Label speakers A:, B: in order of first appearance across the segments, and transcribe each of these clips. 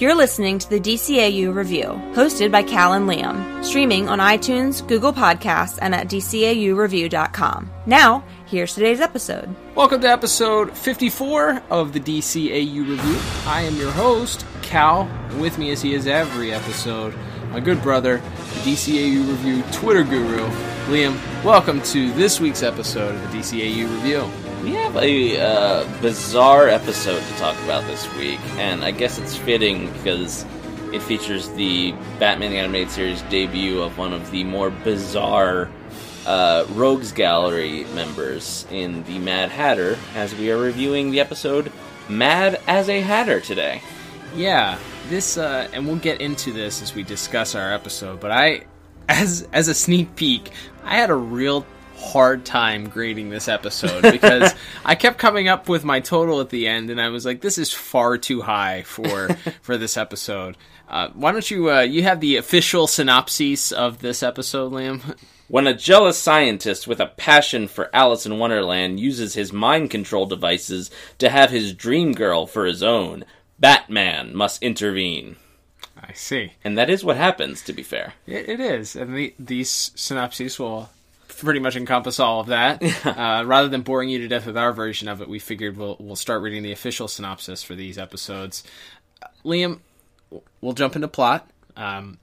A: You're listening to the DCAU Review, hosted by Cal and Liam, streaming on iTunes, Google Podcasts, and at DCAUReview.com. Now, here's today's episode.
B: Welcome to episode 54 of the DCAU Review. I am your host, Cal. With me, as he is every episode, my good brother, the DCAU Review Twitter guru, Liam. Welcome to this week's episode of the DCAU Review.
C: We have a uh, bizarre episode to talk about this week, and I guess it's fitting because it features the Batman Animated Series debut of one of the more bizarre uh, Rogues Gallery members in the Mad Hatter, as we are reviewing the episode Mad as a Hatter today.
B: Yeah, this, uh, and we'll get into this as we discuss our episode, but I, as as a sneak peek, I had a real hard time grading this episode because I kept coming up with my total at the end, and I was like, "This is far too high for for this episode." Uh, why don't you uh, you have the official synopsis of this episode, Liam?
C: When a jealous scientist with a passion for Alice in Wonderland uses his mind control devices to have his dream girl for his own, Batman must intervene.
B: I see.
C: And that is what happens, to be fair.
B: It, it is, and the, these synopses will pretty much encompass all of that. uh, rather than boring you to death with our version of it, we figured we'll we'll start reading the official synopsis for these episodes. Uh, Liam, we'll jump into plot. Um,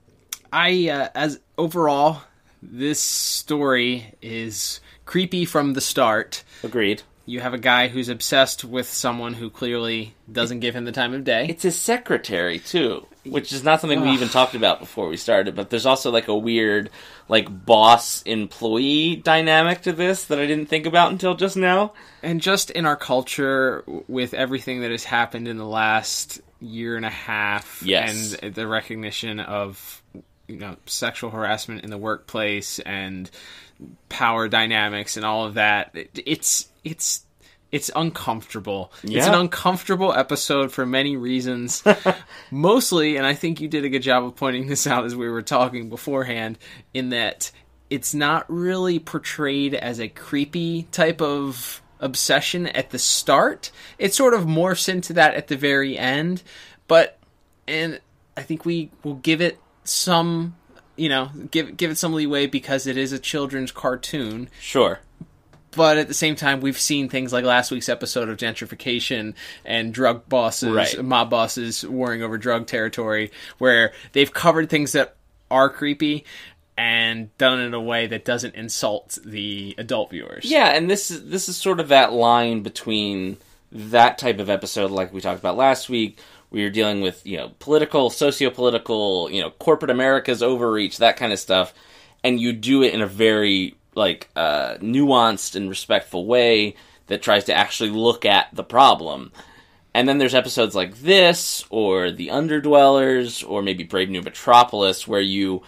B: I uh, as overall, this story is creepy from the start.
C: Agreed.
B: You have a guy who's obsessed with someone who clearly doesn't give him the time of day.
C: It's his secretary too, which is not something we even talked about before we started. But there's also like a weird, like boss employee dynamic to this that I didn't think about until just now.
B: and just in our culture with everything that has happened in the last year and a half
C: Yes.
B: and the recognition of you know sexual harassment in the workplace and power dynamics and all of that it, it's it's it's uncomfortable. It's an uncomfortable episode for many reasons. Mostly, and I think you did a good job of pointing this out as we were talking beforehand, in that it's not really portrayed as a creepy type of obsession at the start. It sort of morphs into that at the very end, but and I think we will give it some, you know, give give it some leeway because it is a children's cartoon
C: Sure.
B: but at the same time, we've seen things like last week's episode of gentrification and drug bosses,
C: Right.
B: mob bosses warring over drug territory, where they've covered things that are creepy and done it in a way that doesn't insult the adult viewers.
C: Yeah, and this is this is sort of that line between that type of episode, like we talked about last week, where you're dealing with you know political, socio-political, you know, corporate America's overreach, that kind of stuff, and you do it in a very like uh, nuanced and respectful way that tries to actually look at the problem. And then there's episodes like this, or The Underdwellers, or maybe Brave New Metropolis, where you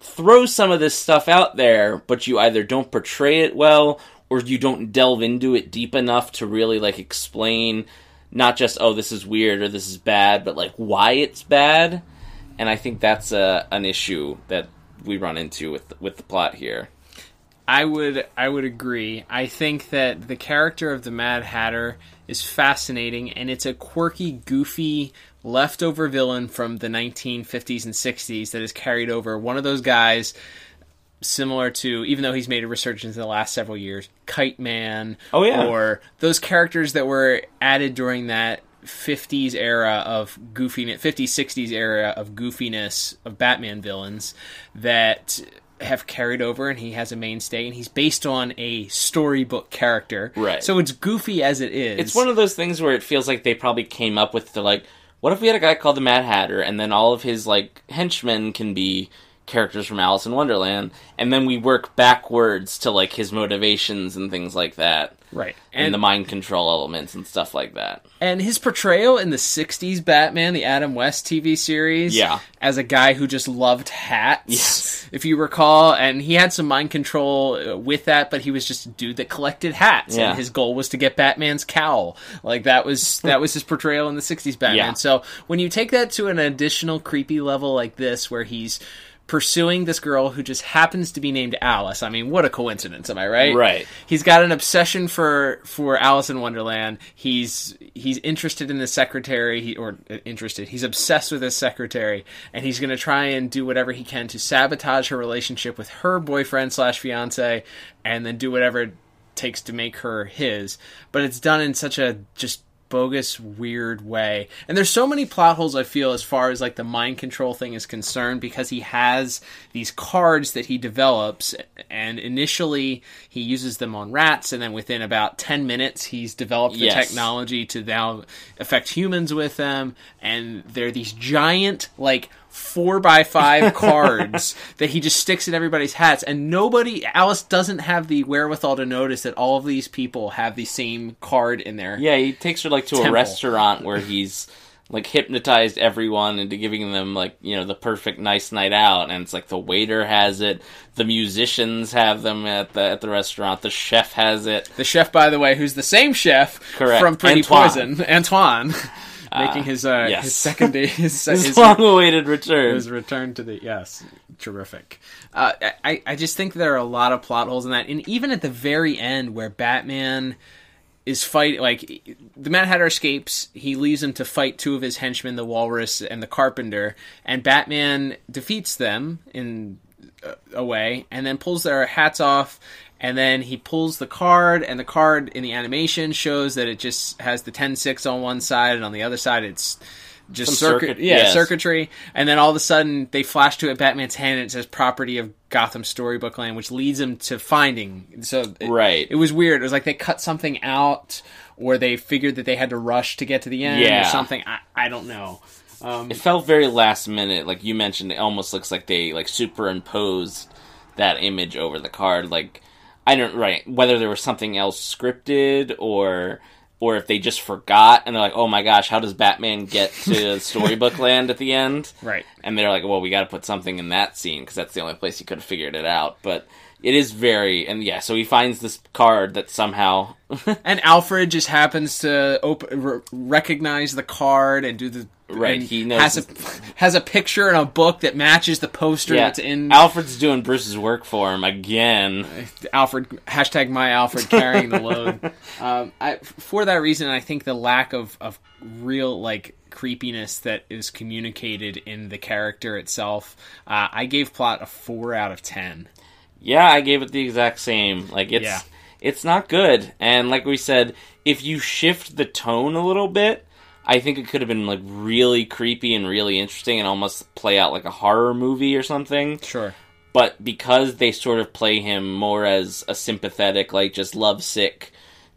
C: throw some of this stuff out there, but you either don't portray it well or you don't delve into it deep enough to really like explain not just oh this is weird or this is bad, but like why it's bad. And I think that's a, an issue that we run into with with the plot here.
B: I would I would agree. I think that the character of the Mad Hatter is fascinating and it's a quirky, goofy leftover villain from the 1950s and 60s that is carried over. One of those guys similar to even though he's made a resurgence in the last several years, Kite Man
C: Oh, yeah.
B: or those characters that were added during that 50s era of goofiness 50s 60s era of goofiness of Batman villains that have carried over and he has a mainstay and he's based on a storybook character.
C: Right.
B: So it's goofy as it is.
C: It's one of those things where it feels like they probably came up with the like, what if we had a guy called the Mad Hatter, and then all of his like henchmen can be characters from Alice in Wonderland, and then we work backwards to like his motivations and things like that.
B: Right.
C: And,
B: And
C: the mind control elements and stuff like that.
B: and his portrayal in the 60s Batman, the Adam West TV series,
C: Yeah.
B: as a guy who just loved hats,
C: Yes.
B: if you recall, and he had some mind control uh, with that, but he was just a dude that collected hats,
C: Yeah.
B: and his goal was to get Batman's cowl. Like that was that was his portrayal in the 60s Batman.
C: Yeah.
B: So when you take that to an additional creepy level like this, where he's pursuing this girl who just happens to be named Alice. I mean, what a coincidence, am I right?
C: Right.
B: He's got an obsession for for Alice in Wonderland. He's he's interested in the secretary, he, or uh, interested. He's obsessed with his secretary, and he's going to try and do whatever he can to sabotage her relationship with her boyfriend slash fiance, and then do whatever it takes to make her his. But it's done in such a just bogus weird way and there's so many plot holes i feel as far as like the mind control thing is concerned because he has these cards that he develops and initially he uses them on rats and then within about 10 minutes he's developed the
C: Yes.
B: technology to now affect humans with them and they're these giant like four by five cards that he just sticks in everybody's hats and nobody alice doesn't have the wherewithal to notice that all of these people have the same card in there
C: Yeah, he takes her like to a restaurant where he's like hypnotized everyone into giving them like you know the perfect nice night out, and it's like the waiter has it, the musicians have them at the at the restaurant, the chef has it.
B: The chef, by the way, who's the same chef
C: Correct.
B: from Pretty
C: Antoine.
B: Poison, Antoine, making his uh,
C: yes.
B: his second day, his,
C: His
B: his,
C: long-awaited return.
B: his return to the yes, terrific. Uh, I I just think there are a lot of plot holes in that, and even at the very end where Batman is fighting like the Mad Hatter escapes. He leaves him to fight two of his henchmen, the Walrus and the Carpenter, and Batman defeats them in uh, a way, and then pulls their hats off. And then he pulls the card, and the card in the animation shows that it just has the 10-6 on one side, and on the other side it's just
C: Some
B: circuit,
C: circuit-
B: yeah,
C: yes.
B: circuitry. And then all of a sudden they flash to it Batman's hand, and it says "property of Gotham Storybook Land," which leads him to finding. So it,
C: Right.
B: it was weird. It was like they cut something out, or they figured that they had to rush to get to the end, or something. I, I don't know. Um,
C: It felt very last minute, like you mentioned. It almost looks like they like superimposed that image over the card. Like I don't right whether there was something else scripted or or if they just forgot and they're like, oh my gosh, how does Batman get to storybook land at the end?
B: Right.
C: And they're like, well, we got to put something in that scene because that's the only place he could have figured it out. But it is very and yeah, so he finds this card that somehow
B: and Alfred just happens to op- r- recognize the card and do the
C: Right, he knows
B: has a has a picture in a book that matches the poster
C: yeah,
B: that's in
C: Alfred's doing Bruce's work for him again.
B: Alfred hashtag my Alfred carrying the load. um, I, for that reason, I think the lack of of real like creepiness that is communicated in the character itself. Uh, I gave plot a four out of ten.
C: Yeah, I gave it the exact same. Like it's
B: Yeah.
C: it's not good. And like we said, if you shift the tone a little bit, I think it could have been like really creepy and really interesting and almost play out like a horror movie or something.
B: Sure.
C: But because they sort of play him more as a sympathetic, like just lovesick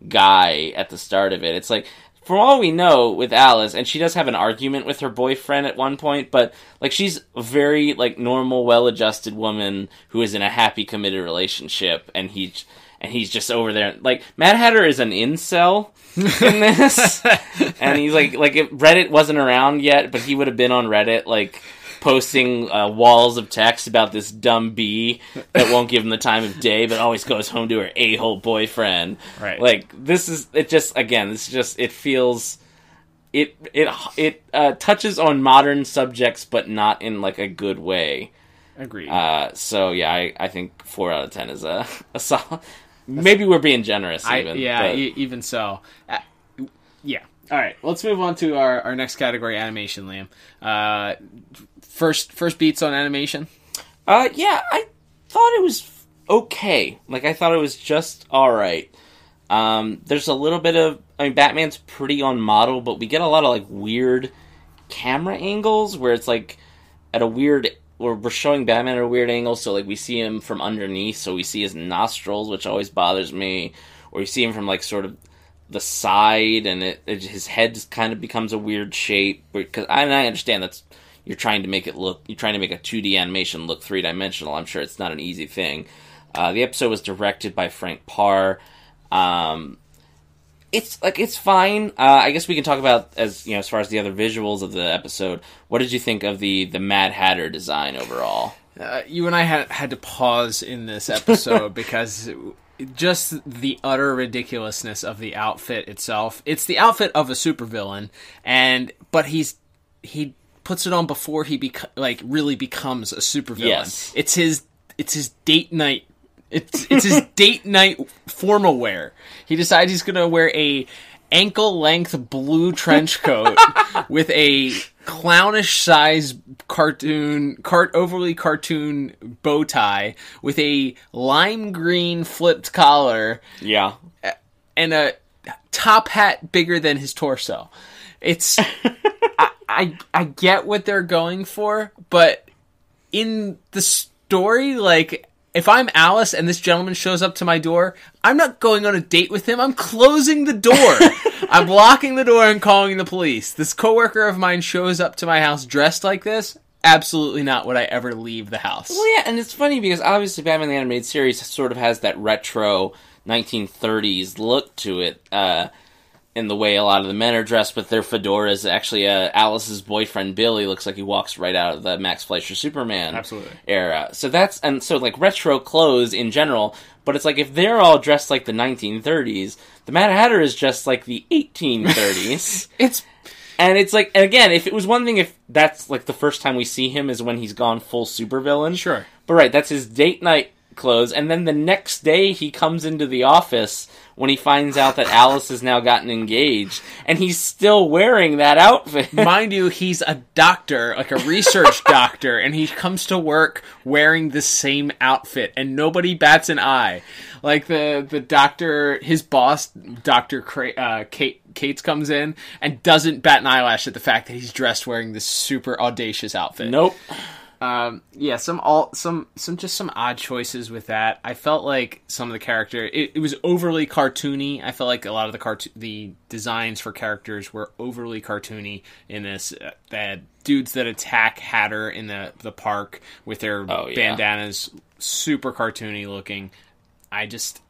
C: guy at the start of it, it's like from all we know with Alice, and she does have an argument with her boyfriend at one point, but like she's a very like normal, well-adjusted woman who is in a happy, committed relationship, and he and he's just over there. Like Mad Hatter is an incel in this, and he's like like if Reddit wasn't around yet, but he would have been on Reddit like posting uh, walls of text about this dumb bee that won't give him the time of day, but always goes home to her a hole boyfriend.
B: Right.
C: Like this is it. Just again, this is just it feels. It it it uh, touches on modern subjects, but not in like a good way.
B: Agreed.
C: Uh, so yeah, I, I think four out of ten is a, a solid. Maybe we're being generous.
B: I,
C: Even,
B: yeah,
C: but-
B: e- even so. Uh, yeah. All right, let's move on to our, our next category, animation, Liam. Uh, first, first beats on animation.
C: Uh, yeah, I thought it was okay. Like I thought it was just all right. Um, there's a little bit of. I mean, Batman's pretty on model, but we get a lot of like weird camera angles where it's like at a weird. Where we're showing Batman at a weird angle, so like we see him from underneath, so we see his nostrils, which always bothers me, or you see him from like sort of the side, and it, it his head just kind of becomes a weird shape. Because I, and I understand that's you're trying to make it look you're trying to make a 2D animation look three dimensional. I'm sure it's not an easy thing. Uh, the episode was directed by Frank Parr. Um, it's like it's fine. Uh, I guess we can talk about as you know as far as the other visuals of the episode. What did you think of the the Mad Hatter design overall?
B: Uh, you and I had had to pause in this episode because just the utter ridiculousness of the outfit itself. It's the outfit of a supervillain, and but he's he puts it on before he beco- like really becomes a supervillain.
C: Yes.
B: It's his it's his date night. It's it's his date night formal wear. He decides he's gonna wear a ankle length blue trench coat with a clownish size cartoon cart overly cartoon bow tie with a lime green flipped collar
C: Yeah,
B: and a top hat bigger than his torso. It's I, I I get what they're going for, but in the story, like if I'm Alice and this gentleman shows up to my door, I'm not going on a date with him. I'm closing the door. I'm locking the door and calling the police. This coworker of mine shows up to my house dressed like this. Absolutely not would I ever leave the house.
C: Well, yeah, and it's funny because obviously Batman the Animated Series sort of has that retro 1930s look to it. Uh, in the way a lot of the men are dressed with their fedoras. Actually, uh, Alice's boyfriend Billy looks like he walks right out of the Max Fleischer Superman
B: Absolutely.
C: era. So that's and so like retro clothes in general. But it's like if they're all dressed like the 1930s, the Mad Hatter is just like the 1830s.
B: It's
C: And it's like, and again, if it was one thing, if that's like the first time we see him is when he's gone full supervillain.
B: Sure.
C: But right, that's his date night clothes. And then the next day he comes into the office when he finds out that Alice has now gotten engaged. And he's still wearing that outfit.
B: mind you, he's a doctor, like a research doctor, and he comes to work wearing the same outfit, and nobody bats an eye. Like the the doctor, his boss, Doctor Cra- uh, Kate Cates comes in and doesn't bat an eyelash at the fact that he's dressed wearing this super audacious outfit.
C: nope.
B: Um, yeah, some all some some just some odd choices with that. I felt like some of the character it, it was overly cartoony. I felt like a lot of the cart the designs for characters were overly cartoony in this. Uh, that dudes that attack Hatter in the the park with their
C: Oh, yeah.
B: bandanas, super cartoony looking. I just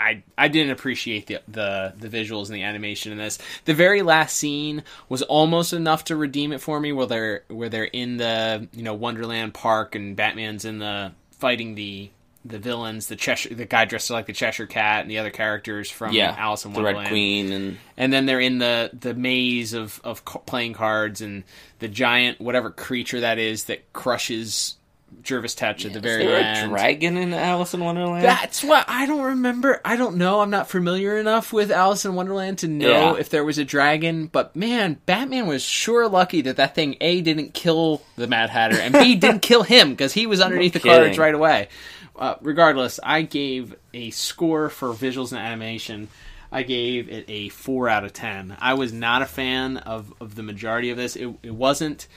B: I I didn't appreciate the, the the visuals and the animation in this. The very last scene was almost enough to redeem it for me, where they're where they're in the you know Wonderland Park and Batman's in the fighting the the villains, the Cheshire, the guy dressed like the Cheshire Cat, and the other characters from
C: Yeah.
B: Alice in
C: the
B: Wonderland
C: Red Queen and
B: and then they're in the the maze of of playing cards and the giant whatever creature that is that crushes Jervis Tetch at the very
C: is there
B: end.
C: a dragon in Alice in Wonderland?
B: That's what I don't remember. I don't know. I'm not familiar enough with Alice in Wonderland to know
C: Yeah.
B: if there was a dragon. But man, Batman was sure lucky that that thing A didn't kill the Mad Hatter and B didn't kill him because he was underneath the cards right away. Uh, regardless, I gave a score for visuals and animation. I gave it a four out of ten. I was not a fan of, of the majority of this. It, it wasn't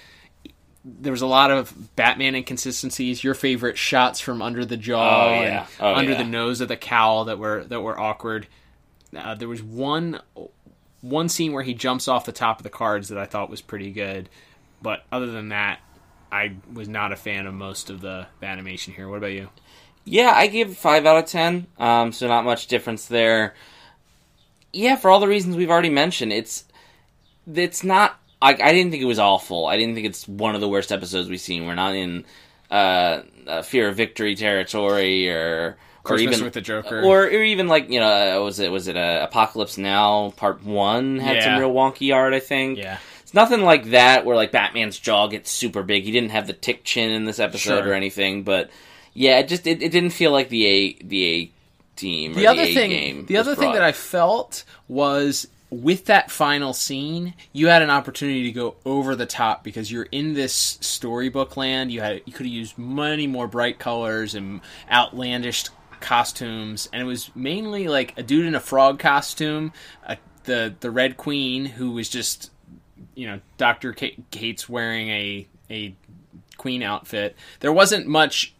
B: there was a lot of Batman inconsistencies. Your favorite shots from under the jaw
C: Oh, yeah.
B: and
C: Oh,
B: under
C: yeah.
B: the nose of the cowl that were that were awkward. Uh, there was one one scene where he jumps off the top of the cards that I thought was pretty good, but other than that, I was not a fan of most of the, the animation here. What about you?
C: Yeah, I gave it five out of ten. Um, so not much difference there. Yeah, for all the reasons we've already mentioned, it's it's not. I, I didn't think it was awful. I didn't think it's one of the worst episodes we've seen. We're not in uh, uh, Fear of Victory territory, or or even
B: with the Joker.
C: or, or even like you know, uh, was it was it uh, Apokolips Now Part One had
B: Yeah.
C: some real wonky art. I think.
B: Yeah,
C: It's nothing like that where like Batman's jaw gets super big. He didn't have the tick chin in this episode
B: Sure.
C: or anything, but yeah, it just it, it didn't feel like the A the A team. Or
B: the other
C: A
B: thing
C: game
B: the other thing that i felt was with that final scene you had an opportunity to go over the top because you're in this storybook land. You had you could have used many more bright colors and outlandish costumes. And it was mainly like a dude in a frog costume uh, the the red queen who was just you know Kate, kate's wearing a a queen outfit. There wasn't much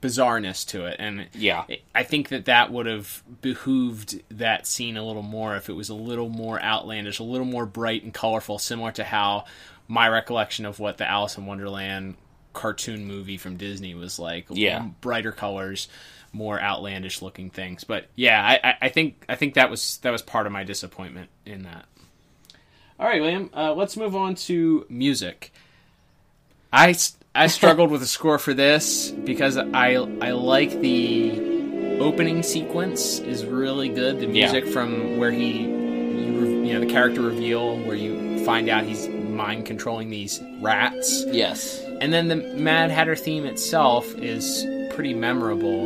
B: bizarreness to it, and
C: Yeah.
B: I think that that would have behooved that scene a little more if it was a little more outlandish, a little more bright and colorful, similar to how my recollection of what the Alice in Wonderland cartoon movie from Disney was like.
C: Yeah.
B: brighter colors, more outlandish looking things. But yeah, I, I, I think I think that was that was part of my disappointment in that. All right, William. Uh, let's move on to music. I, I struggled with a score for this because I I like the opening sequence is really good. The
C: Yeah.
B: music from where he you, you know the character reveal where you find out he's mind controlling these rats.
C: Yes.
B: And then the Mad Hatter theme itself is pretty memorable,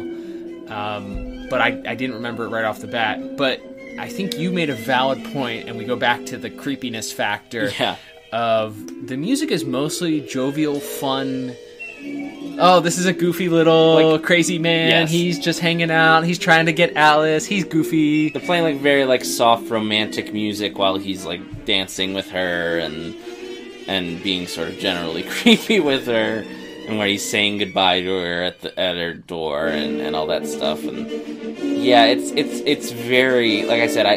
B: um, but I, I didn't remember it right off the bat. But I think you made a valid point, and we go back to the creepiness factor
C: Yeah.
B: Of the music is mostly jovial, fun. Oh, this is a goofy little
C: Like-
B: crazy man.
C: Yes.
B: He's just hanging out. He's trying to get Alice. He's goofy.
C: They're playing like very like soft romantic music while he's like dancing with her and and being sort of generally creepy with her and where he's saying goodbye to her at the at her door and, and all that stuff and yeah it's it's it's very like I said I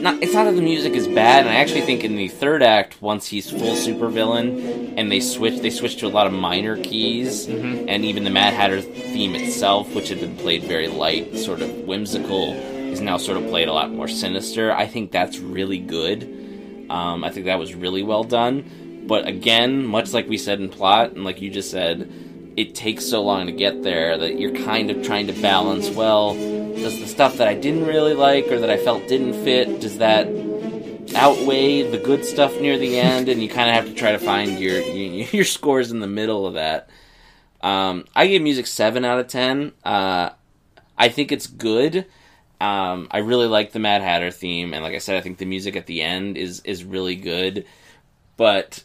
C: not it's not that the music is bad and I actually think in the third act once he's full supervillain and they switch they switch to a lot of minor keys and even the Mad Hatter theme itself which had been played very light sort of whimsical is now sort of played a lot more sinister I think that's really good um, I think that was really well done. But again, much like we said in plot, and like you just said, it takes so long to get there that you're kind of trying to balance. Well, does the stuff that I didn't really like or that I felt didn't fit, does that outweigh the good stuff near the end? And you kind of have to try to find your your, scores in the middle of that. Um, I give music seven out of ten. Uh, I think it's good. Um, I really like the Mad Hatter theme, and like I said, I think the music at the end is is really good. But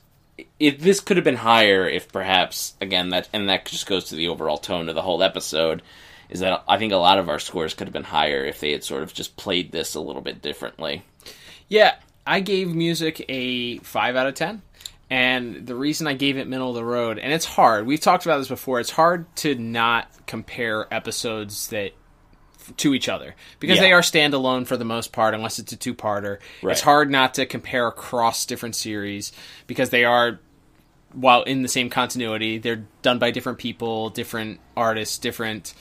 C: if this could have been higher, if perhaps again that and that just goes to the overall tone of the whole episode, is that I think a lot of our scores could have been higher if they had sort of just played this a little bit differently.
B: Yeah, I gave music a 5 out of 10. And the reason I gave it middle of the road, and it's hard, we've talked about this before, it's hard to not compare episodes that to each other because
C: Yeah.
B: they are standalone for the most part unless it's a two-parter.
C: Right.
B: It's hard not to compare across different series because they are while in the same continuity, they're done by different people, different artists, different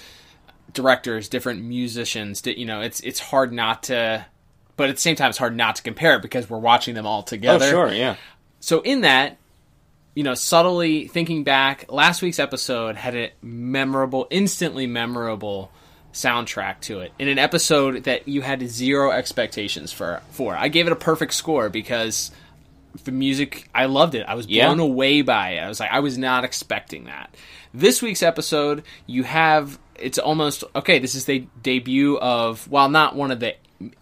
B: directors, different musicians. You know, it's it's hard not to, but at the same time, it's hard not to compare it because we're watching them all oh, together.
C: Oh, sure, yeah.
B: So in that, you know, subtly thinking back, last week's episode had a memorable, instantly memorable soundtrack to it. In an episode that you had zero expectations for for. I gave it a perfect score because the music I loved it. I was
C: Yeah.
B: blown away by it. I was like I was not expecting that. This week's episode, you have it's almost okay, this is the debut of while not one of the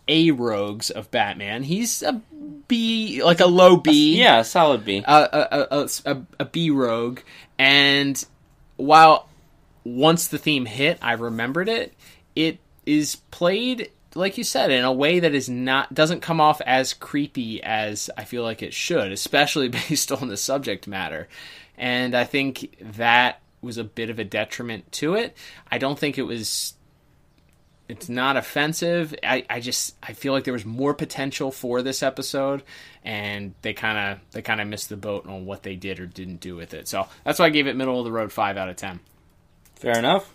B: A rogues of Batman, he's a B like a low B
C: Yeah, a solid B.
B: a, a, a, a, a B rogue, and while once the theme hit, I remembered it. It is played like you said in a way that is not doesn't come off as creepy as I feel like it should, especially based on the subject matter. And I think that was a bit of a detriment to it. I don't think it was it's not offensive. I, I just I feel like there was more potential for this episode, and they kind of they kind of missed the boat on what they did or didn't do with it. So that's why I gave it middle of the road five out of ten.
C: Fair enough.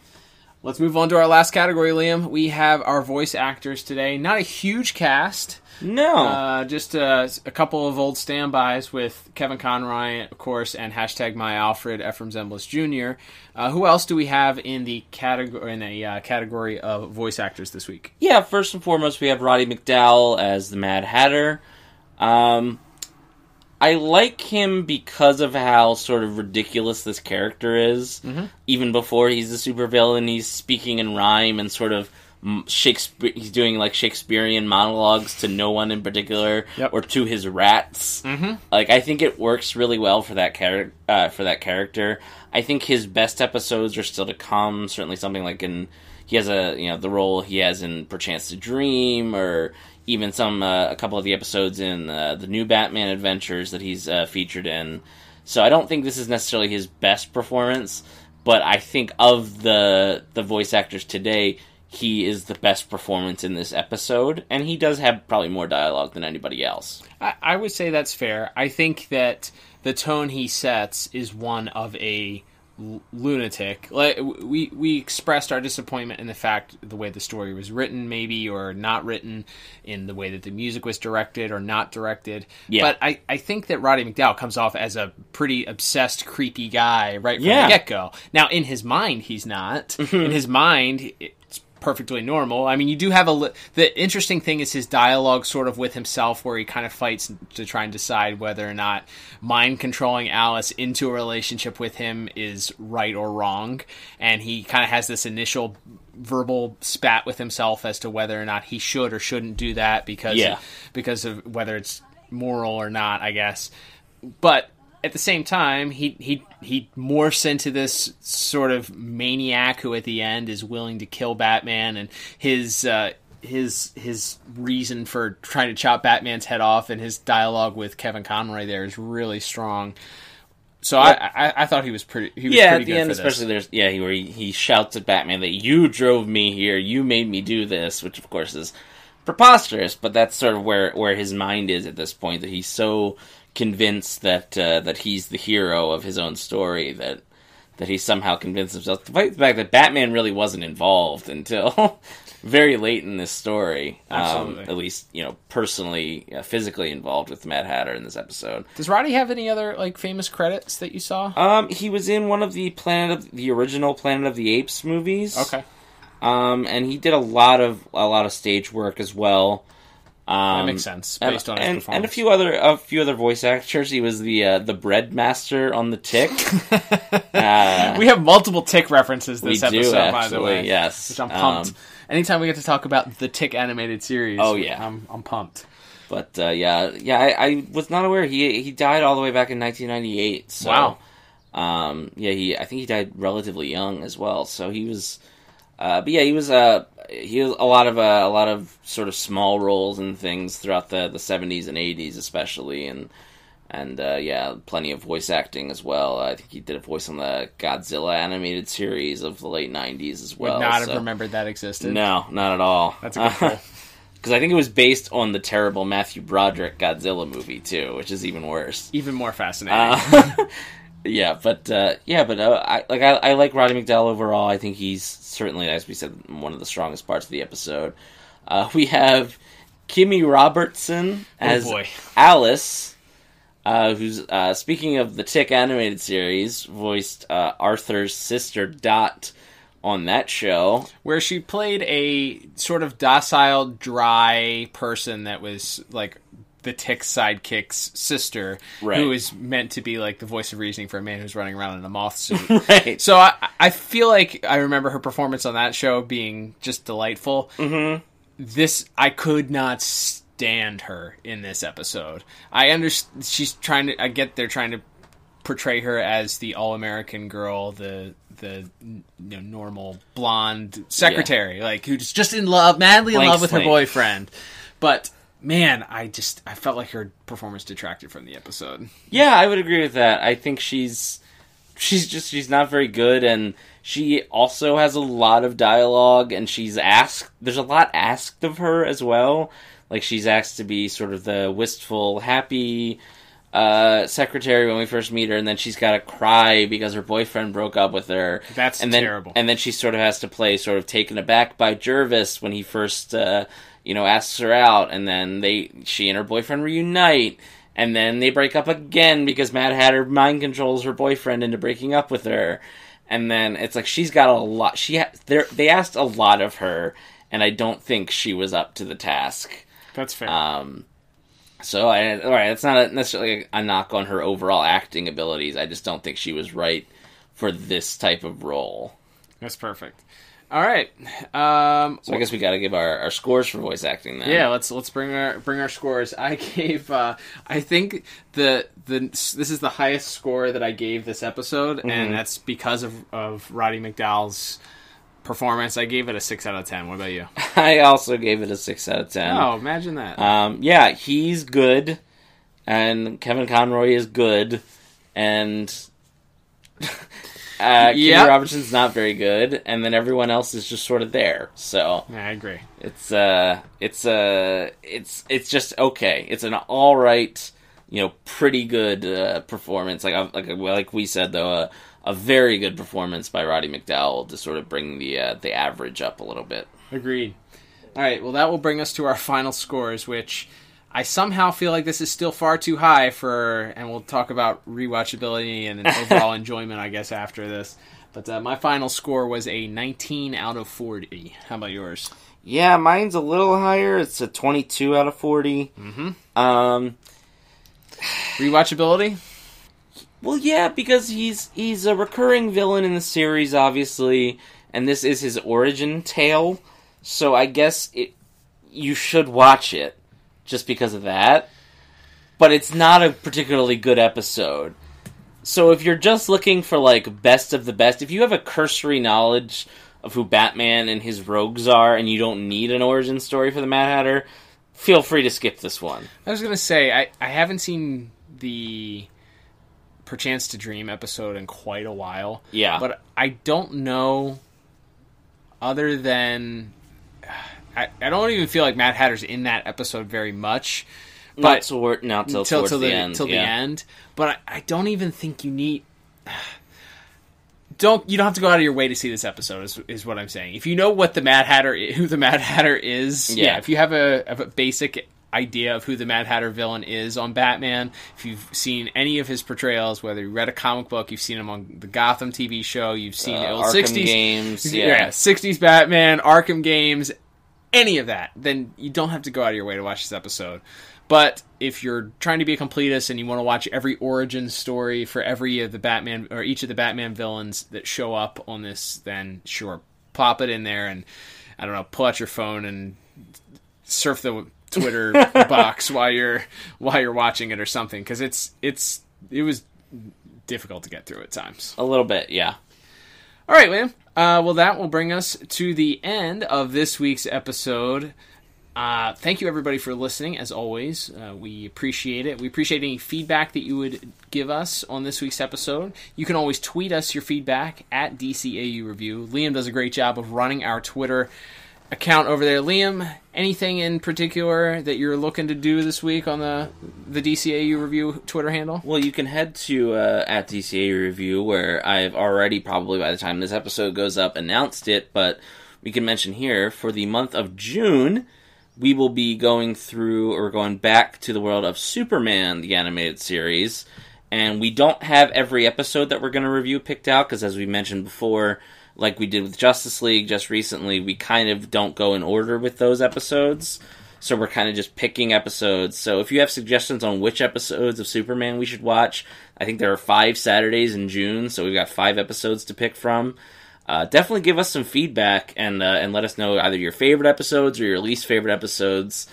B: Let's move on to our last category, Liam. We have our voice actors today. Not a huge cast,
C: No.
B: uh, just uh, a couple of old standbys with Kevin Conroy, of course, and hashtag my Alfred Efrem Zimbalist Jr. Uh, who else do we have in the category in a uh, category of voice actors this week?
C: Yeah, first and foremost, we have Roddy McDowall as the Mad Hatter. Um, I like him because of how sort of ridiculous this character is. Even before he's a supervillain, he's speaking in rhyme and sort of Shakespeare. He's doing like Shakespearean monologues to no one in particular,
B: Yep.
C: or to his rats. Mm-hmm. Like I think it works really well for that character. Uh, for that character, I think his best episodes are still to come. Certainly, something like in he has a you know the role he has in Perchance to Dream, or even some uh, a couple of the episodes in uh, the new Batman adventures that he's uh, featured in. So I don't think this is necessarily his best performance, but I think of the the voice actors today, he is the best performance in this episode, and he does have probably more dialogue than anybody else.
B: I, I would say that's fair. I think that the tone he sets is one of a l- lunatic. Like we we expressed our disappointment in the fact the way the story was written, maybe or not written, in the way that the music was directed or not directed.
C: Yeah.
B: But I, I think that Roddy McDowall comes off as a pretty obsessed, creepy guy right from
C: Yeah.
B: the get go. Now in his mind, he's not. Mm-hmm. in his mind. Perfectly normal. I mean, you do have a li- the interesting thing is his dialogue sort of with himself where he kind of fights to try and decide whether or not mind controlling Alice into a relationship with him is right or wrong and he kind of has this initial verbal spat with himself as to whether or not he should or shouldn't do that because
C: Yeah.
B: because of whether it's moral or not, I guess. But at the same time, he he he morphs into this sort of maniac who, at the end, is willing to kill Batman, and his uh, his his reason for trying to chop Batman's head off, and his dialogue with Kevin Conroy there is really strong. So I, I I thought he was pretty. He was
C: yeah,
B: pretty
C: at the
B: good
C: end, especially there's yeah, he, where he, he shouts at Batman that you drove me here, you made me do this, which of course is preposterous. But that's sort of where where his mind is at this point that he's so convinced that uh, that he's the hero of his own story that that he somehow convinced himself. Despite the fact that Batman really wasn't involved until very late in this story. Um,
B: Absolutely.
C: at least you know personally, uh, physically involved with Mad Hatter in this episode.
B: Does Roddy have any other like famous credits that you saw?
C: Um, he was in one of the Planet of the original Planet of the Apes movies.
B: okay,
C: Um, and he did a lot of a lot of stage work as well. Um,
B: that makes sense
C: and-
B: based on his
C: and,
B: performance.
C: and a few other a few other voice actors. He was the uh, the bread master on the Tick. uh,
B: we have multiple tick references this
C: We do,
B: episode, by the way.
C: yes.
B: which I'm pumped.
C: Um,
B: Anytime we get to talk about the Tick animated series,
C: Oh, yeah.
B: I'm I'm pumped.
C: but uh, yeah, yeah, I, I was not aware he he died all the way back in 1998. So,
B: Wow.
C: Um, yeah, he I think he died relatively young as well. So he was, uh, but yeah, he was uh, he was a lot of uh, a lot of sort of small roles and things throughout the the 70s and 80s especially, and and uh, yeah, plenty of voice acting as well. I think he did a voice on the Godzilla animated series of the late 90s as well Would
B: not have remembered that existed.
C: No, not at all.
B: That's a good pull.
C: Because I think it was based on the terrible Matthew Broderick Godzilla movie too, which is even worse.
B: Even more fascinating.
C: Uh, yeah, but uh, yeah, but uh, I like I, I like Roddy McDowall overall. I think he's certainly, as we said, one of the strongest parts of the episode. Uh, we have Kimmy Robertson as
B: Oh.
C: Alice, uh, who's uh, speaking of the Tick animated series, voiced uh, Arthur's sister Dot on that show.
B: Where she played a sort of docile, dry person that was like the Tick sidekick's sister,
C: Right.
B: who is meant to be like the voice of reasoning for a man who's running around in a moth suit.
C: Right.
B: So I, I feel like I remember her performance on that show being just delightful. Mm-hmm. This I could not stand her in this episode. I understand she's trying to. I get they're trying to portray her as the all American girl, the the you know, normal blonde secretary, like who's just in love, madly in
C: Blank
B: love with her boyfriend. But man, I just I felt like her performance detracted from the episode.
C: Yeah, I would agree with that. I think she's she's just she's not very good and she also has a lot of dialogue and she's asked there's a lot asked of her as well. Like she's asked to be sort of the wistful, happy uh, secretary when we first meet her, and then she's got to cry because her boyfriend broke up with her.
B: That's
C: and then,
B: terrible.
C: And then she sort of has to play sort of taken aback by Jervis when he first, uh, you know, asks her out, and then they she and her boyfriend reunite, and then they break up again because Mad Hatter mind controls her boyfriend into breaking up with her, and then it's like she's got a lot. She ha- they asked a lot of her, and I don't think she was up to the task.
B: That's fair.
C: Um, so, I, all right, it's not necessarily a knock on her overall acting abilities. I just don't think she was right for this type of role.
B: That's perfect. All right. Um,
C: So I guess we got to give our, our scores for voice acting then.
B: yeah, let's let's bring our bring our scores. I gave uh, I think the the this is the highest score that I gave this episode, and that's because of of Roddy McDowall's performance. I gave it a six out of ten. What about you?
C: I also gave it a six out of ten.
B: Oh, imagine that.
C: Um, yeah, he's good, and Kevin Conroy is good, and Uh,
B: Yep.
C: Robinson's not very good, and then everyone else is just sort of there. So
B: Yeah, I agree.
C: it's uh, it's uh, it's it's just okay. It's an all right, you know, pretty good uh, performance. Like like like we said though, uh, a very good performance by Roddy McDowall to sort of bring the uh, the average up a little bit.
B: Agreed. All right, well, that will bring us to our final scores, which I somehow feel like this is still far too high for, and we'll talk about rewatchability and overall enjoyment, I guess, after this. But uh, my final score was a 19 out of 40. How about yours?
C: Yeah, mine's a little higher. It's a 22 out of 40. Mm-hmm. Um,
B: Rewatchability?
C: well, yeah, because he's he's a recurring villain in the series, obviously, and this is his origin tale. So I guess it you should watch it just because of that. But it's not a particularly good episode. So if you're just looking for like best of the best, if you have a cursory knowledge of who Batman and his rogues are and you don't need an origin story for the Mad Hatter, feel free to skip this one.
B: I was going to say, I, I haven't seen the Perchance to Dream episode in quite a while.
C: Yeah.
B: But I don't know, other than. I, I don't even feel like Mad Hatter's in that episode very much.
C: Not
B: But
C: toward, not till,
B: till, till
C: the,
B: the,
C: end.
B: till
C: yeah.
B: the end. But I, I don't even think you need. Don't you don't have to go out of your way to see this episode is, is what I'm saying. If you know what the Mad Hatter who the Mad Hatter is, yeah.
C: Yeah.
B: if you have a, have a basic idea of who the Mad Hatter villain is on Batman, if you've seen any of his portrayals, whether you read a comic book, you've seen him on the Gotham TV show, you've seen
C: Uh,
B: old
C: Arkham
B: 60s
C: games,
B: yeah,
C: yeah.
B: 60s Batman, Arkham games, any of that, then you don't have to go out of your way to watch this episode. But if you're trying to be a completist and you want to watch every origin story for every of the Batman or each of the Batman villains that show up on this, then sure, pop it in there and I don't know, pull out your phone and surf the Twitter box while you're while you're watching it or something because it's it's it was difficult to get through at times.
C: A little bit, yeah.
B: All right, Liam. Uh, well, that will bring us to the end of this week's episode. Uh, thank you, everybody, for listening. As always, uh, we appreciate it. We appreciate any feedback that you would give us on this week's episode. You can always tweet us your feedback at DCAU Review. Liam does a great job of running our Twitter account over there. Liam, anything in particular that you're looking to do this week on the the DCAU Review Twitter handle?
C: Well, you can head to uh, at DCA Review, where I've already probably by the time this episode goes up announced it, but we can mention here for the month of June, we will be going through or going back to the world of Superman, the animated series, and we don't have every episode that we're going to review picked out because, as we mentioned before, like we did with Justice League just recently, we kind of don't go in order with those episodes. So we're kind of just picking episodes. So if you have suggestions on which episodes of Superman we should watch, I think there are five Saturdays in June, so we've got five episodes to pick from. Uh, definitely give us some feedback and uh, and let us know either your favorite episodes or your least favorite episodes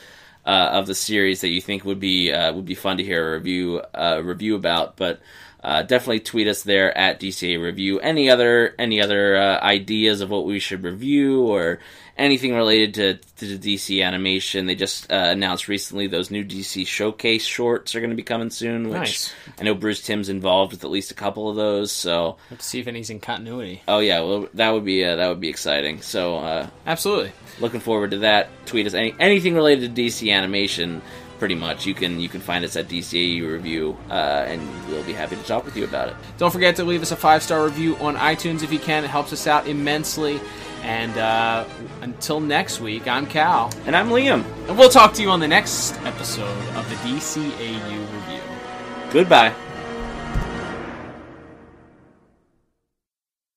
C: uh, of the series that you think would be uh, would be fun to hear a review uh, review about. But uh, definitely tweet us there at DCA Review. Any other any other uh, ideas of what we should review or anything related to, to the DC animation? They just uh, announced recently those new DC Showcase shorts are going to be coming soon. Which
B: Nice.
C: I know Bruce Timm's involved with at least a couple of those. So
B: Let's see if anything's in continuity.
C: oh yeah, well that would be uh, that would be exciting. So uh,
B: Absolutely.
C: looking forward to that. Tweet us any, anything related to DC animation. Pretty much, you can you can find us at DCAU Review, uh, and we'll be happy to talk with you about it.
B: Don't forget to leave us a five star review on iTunes if you can. It helps us out immensely. And uh, until next week, I'm Cal.
C: And I'm Liam.
B: And we'll talk to you on the next episode of the DCAU Review.
C: Goodbye.